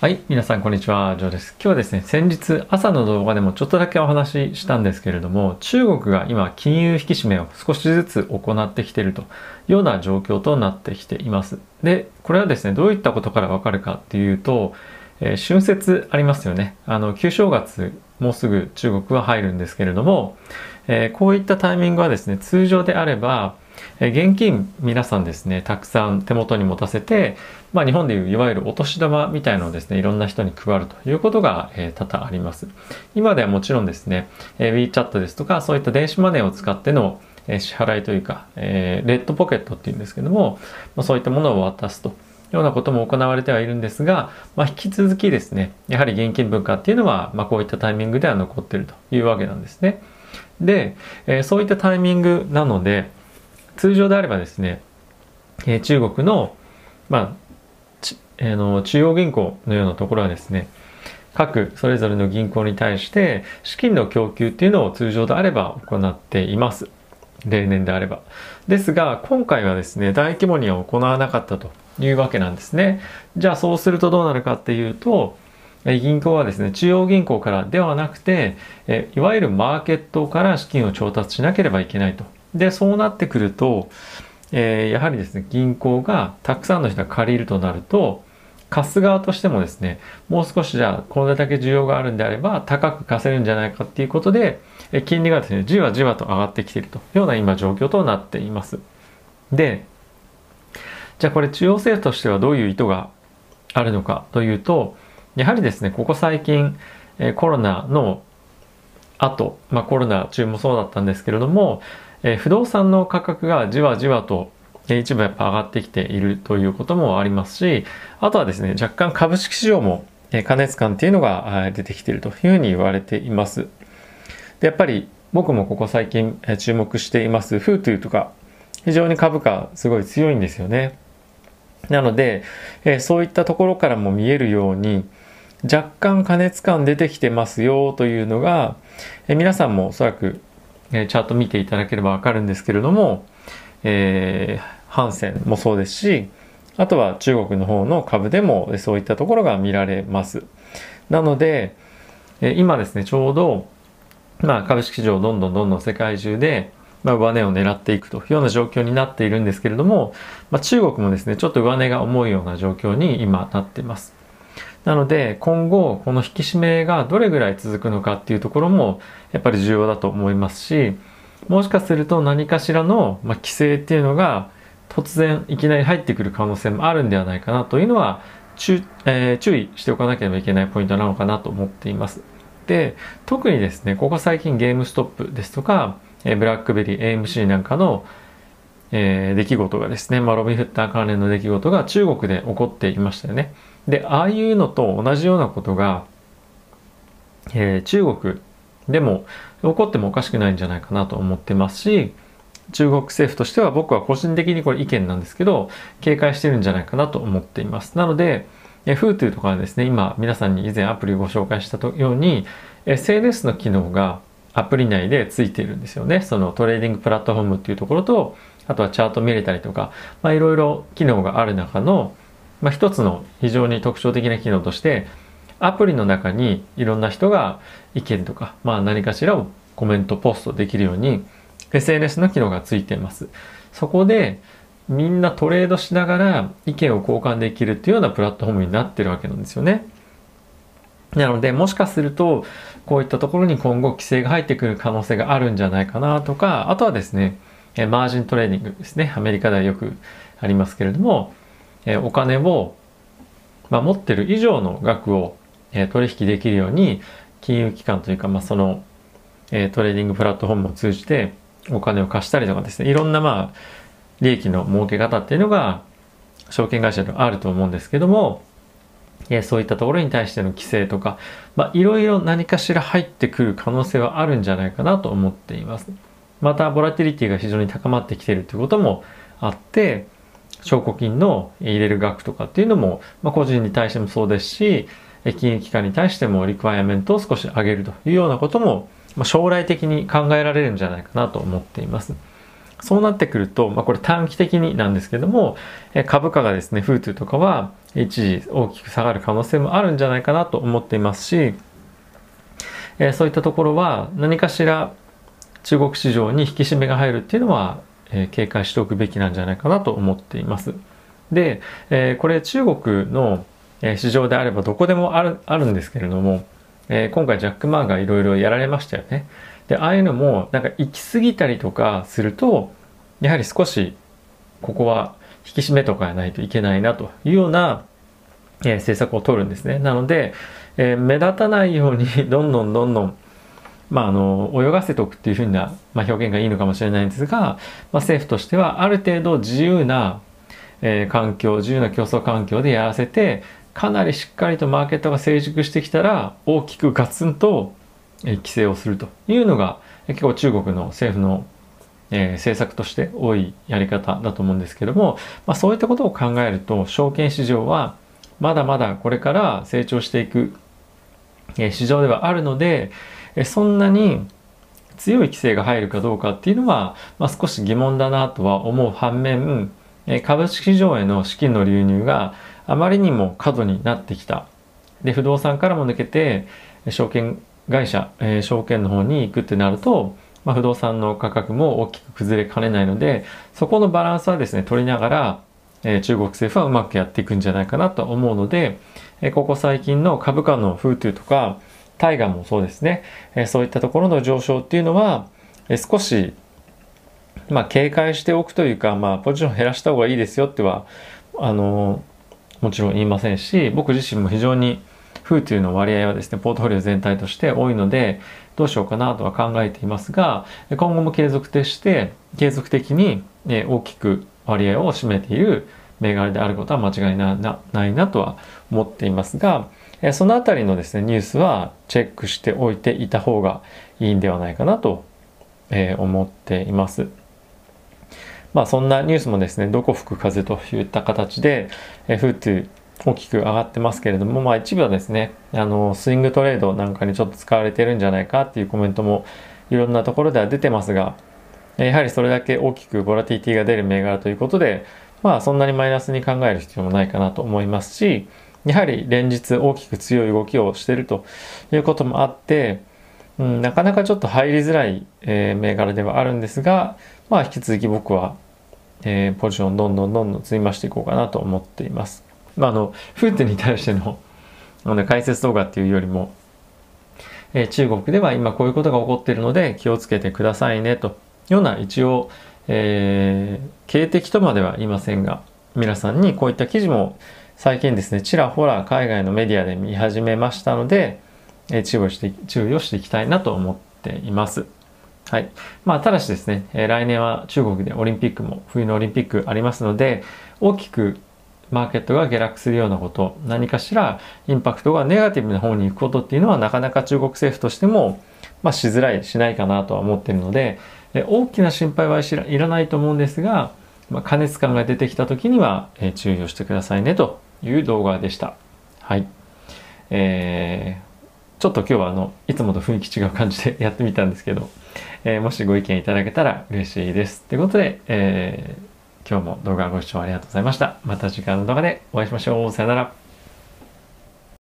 はい、皆さんこんにちは、ジョーです。今日はですね、先日朝の動画でもちょっとだけお話ししたんですけれども、中国が今金融引き締めを少しずつ行ってきているというような状況となってきています。で、これはですね、どういったことからわかるかっていうと、えー、春節ありますよね。あの、旧正月、もうすぐ中国は入るんですけれども、えー、こういったタイミングはですね、通常であれば、え現金皆さんですねたくさん手元に持たせて、まあ、日本でいういわゆるお年玉みたいのをですねいろんな人に配るということが、え、多々あります。今ではもちろんですね、え、WeChat ですとかそういった電子マネーを使っての支払いというか、え、レッドポケットっていうんですけども、ま、そういったものを渡すというようなことも行われてはいるんですが、まあ、引き続きですねやはり現金文化っていうのは、まあ、こういったタイミングでは残ってるというわけなんですね。で、えー、そういったタイミングなので通常であればですね、えー、中国の,、まあえー、の中央銀行のようなところはですね各それぞれの銀行に対して資金の供給っていうのを通常であれば行っています。例年であれば。ですが、今回はですね、大規模には行わなかったというわけなんですね。じゃあそうするとどうなるかっていうと、銀行はですね、中央銀行からではなくて、いわゆるマーケットから資金を調達しなければいけないとでそうなってくると、えー、やはりですね銀行がたくさんの人が借りるとなると貸す側としてもですねもう少しじゃあこれだけ需要があるんであれば高く貸せるんじゃないかっていうことで金利がですねじわじわと上がってきているというような今状況となっています。でじゃあこれ中央政府としてはどういう意図があるのかというとやはりですねここ最近コロナの後、まあ、コロナ中もそうだったんですけれどもえー、不動産の価格がじわじわと一部やっぱ上がってきているということもありますし、あとはですね、若干株式市場も過熱感っていうのが出てきているというふうに言われています。で、やっぱり僕もここ最近注目しています、フートゥーとか、非常に株価すごい強いんですよね。なので、えそういったところからも見えるように、若干過熱感出てきてますよというのが、え皆さんもおそらくえチャート見ていただければわかるんですけれども、えー、ハンセンもそうですし、あとは中国の方の株でもそういったところが見られます。なので、え今ですね、ちょうど、まあ、株式市場どんどんどんどん世界中で、まあ、上値を狙っていくというような状況になっているんですけれども、まあ、中国もですね、ちょっと上値が重いような状況に今なっています。なので今後この引き締めがどれぐらい続くのかっていうところもやっぱり重要だと思いますしもしかすると何かしらの、ま規制っていうのが突然いきなり入ってくる可能性もあるんではないかなというのは注,、えー、注意しておかなければいけないポイントなのかなと思っています。で特にですねここ最近ゲームストップですとか、えー、ブラックベリー AMC なんかのえー、出来事がですね、まあ、ロビンフッター関連の出来事が中国で起こっていましたよね。で、ああいうのと同じようなことが、えー、中国でも起こってもおかしくないんじゃないかなと思ってますし、中国政府としては僕は個人的にこれ意見なんですけど、警戒してるんじゃないかなと思っています。なので、フートゥーとかはですね、今皆さんに以前アプリをご紹介したように、SNS の機能がアプリ内でついているんですよね。そのトレーディングプラットフォームっていうところと、あとはチャート見れたりとか、いろいろ機能がある中の、まあ、一つの非常に特徴的な機能として、アプリの中にいろんな人が意見とか、まあ、何かしらをコメント、ポストできるように、SNS の機能がついています。そこで、みんなトレードしながら意見を交換できるっていうようなプラットフォームになってるわけなんですよね。なので、もしかすると、こういったところに今後規制が入ってくる可能性があるんじゃないかなとか、あとはですね、 margin trading ですね。アメリカではよくありますけれども、えお金を、まあ、持ってる以上の額をえ取引できるように、金融機関というか、まあ、そのえトレーディングプラットフォームを通じてお金を貸したりとかですね、いろんなまあ、利益の儲け方っていうのが、証券会社ではあると思うんですけども、えそういったところに対しての規制とか、まあ、いろいろ何かしら入ってくる可能性はあるんじゃないかなと思っています。またボラティリティが非常に高まってきているということもあって証拠金の入れる額とかっていうのも、まあ、個人に対してもそうですし金融機関に対してもリクワイアメントを少し上げるというようなことも、まあ、将来的に考えられるんじゃないかなと思っています。そうなってくると、まあ、これ短期的になんですけども、株価がですね、フートゥとかは一時大きく下がる可能性もあるんじゃないかなと思っていますし、えそういったところは何かしら中国市場に引き締めが入るっていうのは、え警戒しておくべきなんじゃないかなと思っています。で、えこれ中国の市場であればどこでもあるあるんですけれども、え今回ジャック・マーがいろいろやられましたよね。で、ああいうのもなんか行き過ぎたりとかすると、やはり少しここは引き締めとかないといけないなというような、え、政策を取るんですね。なので、え、目立たないようにどんどんどんどんまあ、あの泳がせておくっていうふうな、まあ、表現がいいのかもしれないんですが、まあ、政府としてはある程度自由な、えー、環境自由な競争環境でやらせてかなりしっかりとマーケットが成熟してきたら大きくガツンと、えー、規制をするというのが、えー、結構中国の政府の、えー、政策として多いやり方だと思うんですけども、まあ、そういったことを考えると証券市場はまだまだこれから成長していく、えー、市場ではあるので、そんなに強い規制が入るかどうかっていうのは、まあ、少し疑問だなとは思う反面株式市場への資金の流入があまりにも過度になってきた。で不動産からも抜けて証券会社、えー、証券の方に行くってなると、まあ、不動産の価格も大きく崩れかねないのでそこのバランスはですね取りながら、えー、中国政府はうまくやっていくんじゃないかなと思うので、えー、ここ最近の株価の風というとかタイガーもそうですね、えそういったところの上昇っていうのは、え少し、まあ、警戒しておくというか、まあ、ポジション減らした方がいいですよっては、あの、もちろん言いませんし、僕自身も非常に、風というの割合はですね、ポートフォリオ全体として多いので、どうしようかなとは考えていますが、今後も継続として、継続的に大きく割合を占めている銘柄であることは間違いなないなとは思っていますが、えそのあたりのですね、ニュースはチェックしておいていた方がいいんではないかなと、え思っています。まあそんなニュースもですね、どこ吹く風といった形で、えフートゥ大きく上がってますけれども、まあ一部はですね、あの、スイングトレードなんかにちょっと使われてるんじゃないかっていうコメントもいろんなところでは出てますが、やはりそれだけ大きくボラティティが出る銘柄ということで、まあそんなにマイナスに考える必要もないかなと思いますし、やはり連日大きく強い動きをしているということもあって、うん、なかなかちょっと入りづらい、えー、銘柄ではあるんですが、まあ、引き続き僕は、えー、ポジションどんどんどんどん積み増していこうかなと思っています。まあ、あの、フーテに対してのあの解説動画っていうよりも、えー、中国では今こういうことが起こっているので気をつけてくださいねというような一応、えー、警笛とまでは言いませんが、皆さんにこういった記事も最近ですね、ちらほら海外のメディアで見始めましたので、え注意して、注意をしていきたいなと思っています。はい。まあ、ただしですね、え来年は中国でオリンピックも、冬のオリンピックありますので、大きくマーケットが下落するようなこと、何かしらインパクトがネガティブな方に行くことっていうのはなかなか中国政府としても、まあ、しづらい、しないかなとは思っているので、え大きな心配はいらないと思うんですが、まあ、加熱感が出てきた時には、え注意をしてくださいねという動画でした。はい。えー、ちょっと今日はあの、いつもと雰囲気違う感じでやってみたんですけど、えー、もしご意見いただけたら嬉しいです。ということで、えー、今日も動画ご視聴ありがとうございました。また次回の動画でお会いしましょう。さよなら。